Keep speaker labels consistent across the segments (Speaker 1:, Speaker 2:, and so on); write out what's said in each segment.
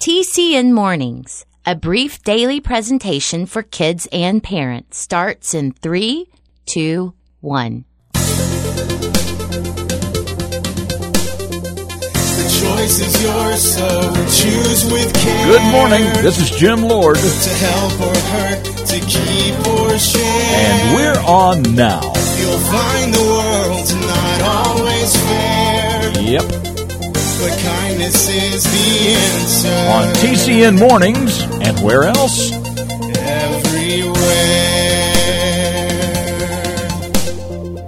Speaker 1: TCN Mornings, a brief daily presentation for kids and parents, starts in three, two, one.
Speaker 2: The choice is yours, so choose with care.
Speaker 3: Good morning. This is Jim Lord,
Speaker 2: To help or hurt, to keep or share.
Speaker 3: and we're on now.
Speaker 2: You'll find the world's not always fair.
Speaker 3: Yep,
Speaker 2: Kindness is the answer.
Speaker 3: on TCN Mornings, and where else?
Speaker 2: Everywhere.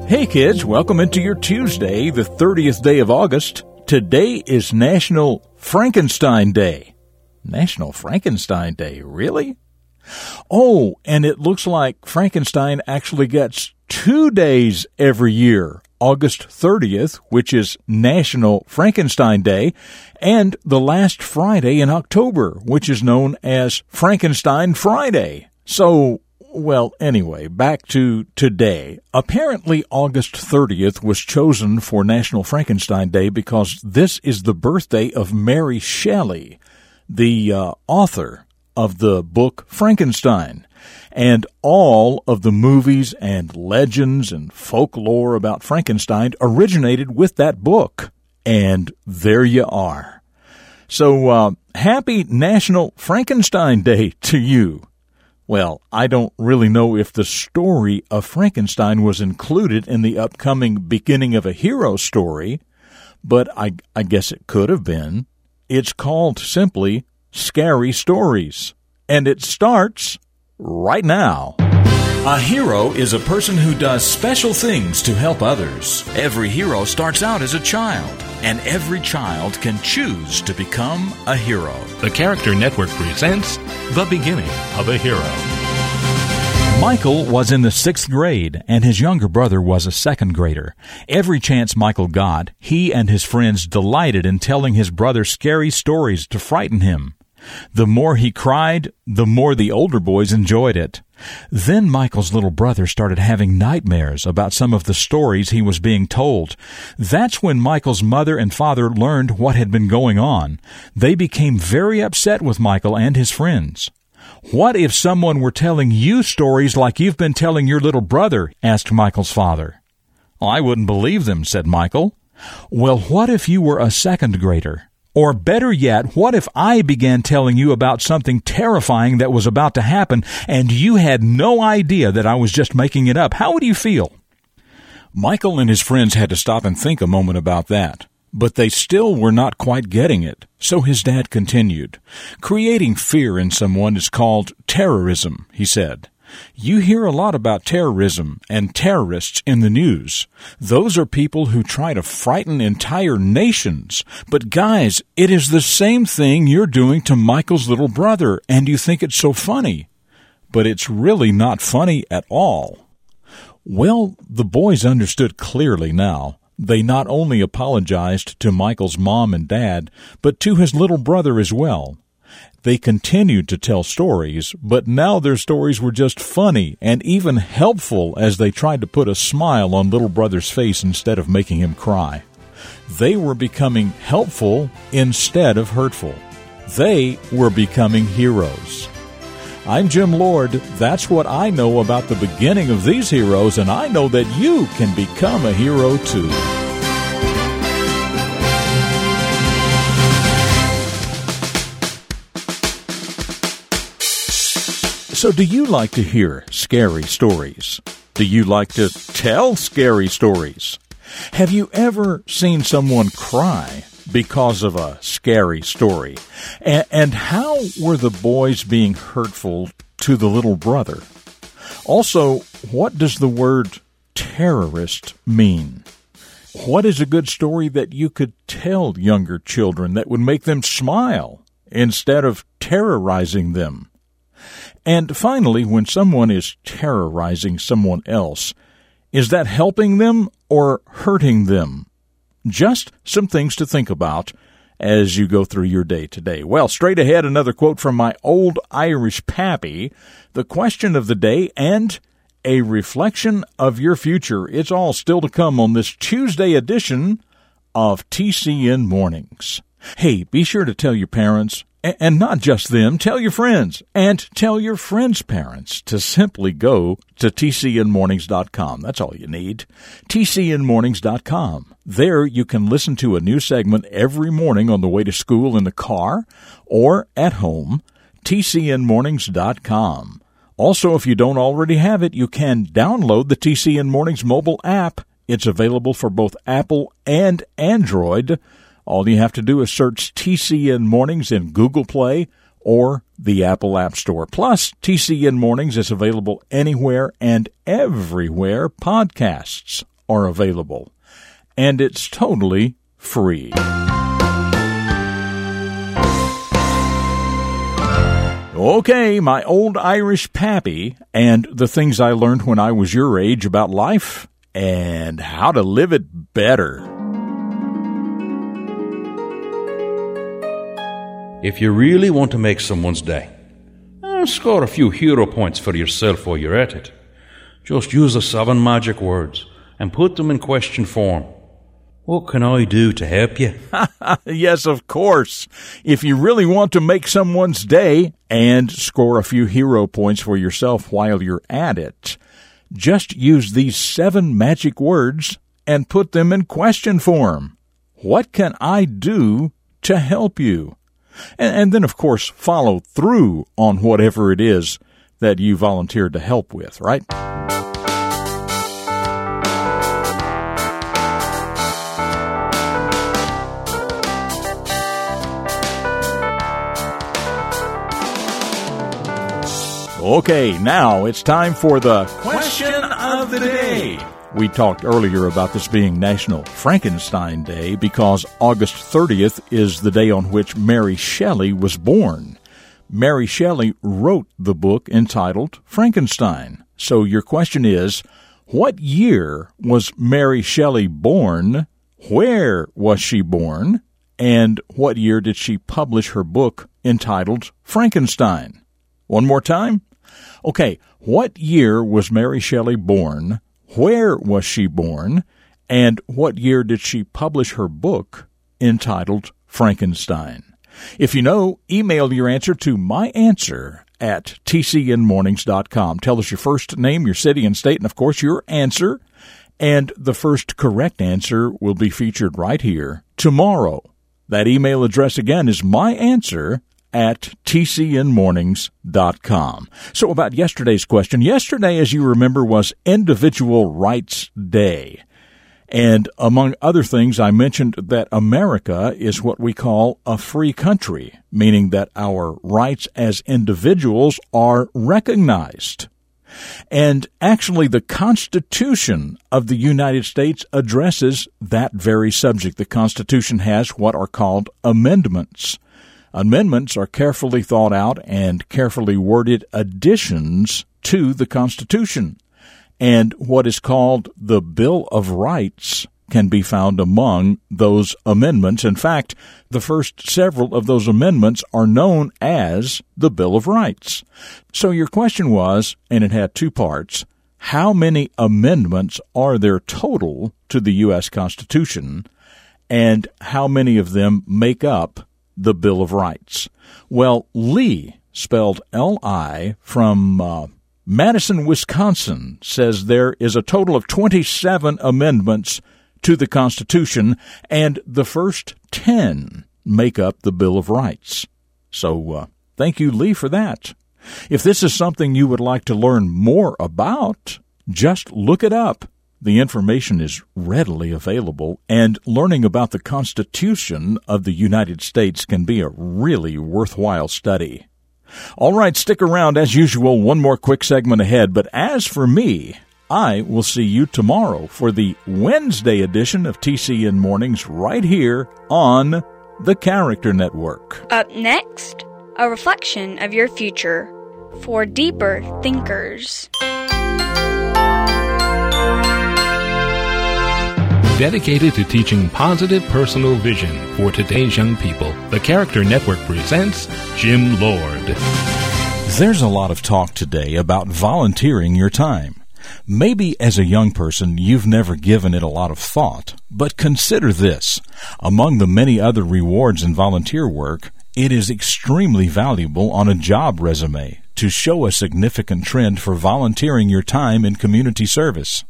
Speaker 3: Hey kids, welcome into your Tuesday, the 30th day of August. Today is National Frankenstein Day. National Frankenstein Day, really? Oh, and it looks like Frankenstein actually gets two days every year. August 30th, which is National Frankenstein Day, and the last Friday in October, which is known as Frankenstein Friday. So, well, anyway, back to today. Apparently, August 30th was chosen for National Frankenstein Day because this is the birthday of Mary Shelley, the uh, author of the book Frankenstein. And all of the movies and legends and folklore about Frankenstein originated with that book. And there you are. So, uh, happy National Frankenstein Day to you. Well, I don't really know if the story of Frankenstein was included in the upcoming Beginning of a Hero story, but I, I guess it could have been. It's called simply Scary Stories, and it starts right now.
Speaker 4: A hero is a person who does special things to help others. Every hero starts out as a child, and every child can choose to become a hero.
Speaker 5: The Character Network presents The Beginning of a Hero.
Speaker 3: Michael was in the sixth grade, and his younger brother was a second grader. Every chance Michael got, he and his friends delighted in telling his brother scary stories to frighten him. The more he cried, the more the older boys enjoyed it. Then Michael's little brother started having nightmares about some of the stories he was being told. That's when Michael's mother and father learned what had been going on. They became very upset with Michael and his friends. What if someone were telling you stories like you've been telling your little brother? asked Michael's father. I wouldn't believe them, said Michael. Well, what if you were a second grader? Or better yet, what if I began telling you about something terrifying that was about to happen and you had no idea that I was just making it up? How would you feel? Michael and his friends had to stop and think a moment about that. But they still were not quite getting it, so his dad continued. Creating fear in someone is called terrorism, he said. You hear a lot about terrorism and terrorists in the news. Those are people who try to frighten entire nations. But guys, it is the same thing you're doing to Michael's little brother, and you think it's so funny. But it's really not funny at all. Well, the boys understood clearly now. They not only apologized to Michael's mom and dad, but to his little brother as well. They continued to tell stories, but now their stories were just funny and even helpful as they tried to put a smile on little brother's face instead of making him cry. They were becoming helpful instead of hurtful. They were becoming heroes. I'm Jim Lord. That's what I know about the beginning of these heroes, and I know that you can become a hero too. So, do you like to hear scary stories? Do you like to tell scary stories? Have you ever seen someone cry because of a scary story? And, and how were the boys being hurtful to the little brother? Also, what does the word terrorist mean? What is a good story that you could tell younger children that would make them smile instead of terrorizing them? And finally, when someone is terrorizing someone else, is that helping them or hurting them? Just some things to think about as you go through your day today. Well, straight ahead, another quote from my old Irish pappy, the question of the day, and a reflection of your future. It's all still to come on this Tuesday edition of TCN Mornings. Hey, be sure to tell your parents And not just them, tell your friends and tell your friends' parents to simply go to tcnmornings.com. That's all you need. tcnmornings.com. There you can listen to a new segment every morning on the way to school in the car or at home. tcnmornings.com. Also, if you don't already have it, you can download the TCN Mornings mobile app. It's available for both Apple and Android. All you have to do is search TCN Mornings in Google Play or the Apple App Store. Plus, TCN Mornings is available anywhere and everywhere podcasts are available. And it's totally free. Okay, my old Irish pappy and the things I learned when I was your age about life and how to live it better.
Speaker 6: If you really want to make someone's day, eh, score a few hero points for yourself while you're at it. Just use the seven magic words and put them in question form. What can I do to help you?
Speaker 3: yes, of course. If you really want to make someone's day and score a few hero points for yourself while you're at it, just use these seven magic words and put them in question form. What can I do to help you? And, and then, of course, follow through on whatever it is that you volunteered to help with, right? Okay, now it's time for the question of the day. We talked earlier about this being National Frankenstein Day because August 30th is the day on which Mary Shelley was born. Mary Shelley wrote the book entitled Frankenstein. So your question is, what year was Mary Shelley born? Where was she born? And what year did she publish her book entitled Frankenstein? One more time. Okay, what year was Mary Shelley born? Where was she born? And what year did she publish her book entitled Frankenstein? If you know, email your answer to my answer at tcnmornings.com. Tell us your first name, your city and state, and of course your answer. And the first correct answer will be featured right here tomorrow. That email address again is my answer at tcnmornings.com. So about yesterday's question. Yesterday, as you remember, was Individual Rights Day. And among other things, I mentioned that America is what we call a free country, meaning that our rights as individuals are recognized. And actually, the Constitution of the United States addresses that very subject. The Constitution has what are called amendments. Amendments are carefully thought out and carefully worded additions to the Constitution. And what is called the Bill of Rights can be found among those amendments. In fact, the first several of those amendments are known as the Bill of Rights. So your question was, and it had two parts, how many amendments are there total to the U.S. Constitution, and how many of them make up the Bill of Rights. Well, Lee, spelled L I, from uh, Madison, Wisconsin, says there is a total of 27 amendments to the Constitution, and the first 10 make up the Bill of Rights. So, uh, thank you, Lee, for that. If this is something you would like to learn more about, just look it up the information is readily available, and learning about the Constitution of the United States can be a really worthwhile study. All right, stick around as usual, one more quick segment ahead, but as for me, I will see you tomorrow for the Wednesday edition of TCN Mornings right here on the Character Network.
Speaker 7: Up next, a reflection of your future for deeper thinkers.
Speaker 5: Dedicated to teaching positive personal vision for today's young people, the Character Network presents Jim Lord.
Speaker 3: There's a lot of talk today about volunteering your time. Maybe as a young person you've never given it a lot of thought, but consider this. Among the many other rewards in volunteer work It is extremely valuable on a job resume to show a significant trend for volunteering your time in community service.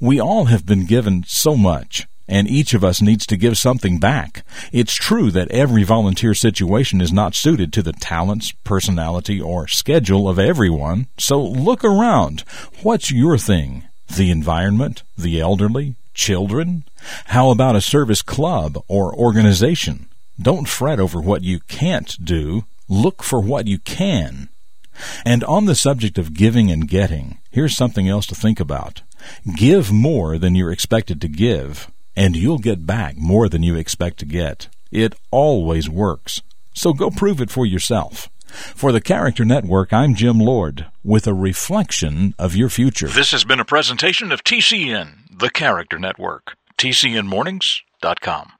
Speaker 3: We all have been given so much, and each of us needs to give something back. It's true that every volunteer situation is not suited to the talents, personality, or schedule of everyone, so look around. What's your thing? The environment? The elderly? Children? How about a service club or organization? Don't fret over what you can't do. Look for what you can. And on the subject of giving and getting, here's something else to think about. Give more than you're expected to give, and you'll get back more than you expect to get. It always works. So go prove it for yourself. For the Character Network, I'm Jim Lord with a reflection of your future.
Speaker 4: This has been a presentation of TCN, the Character Network. TCNMornings.com.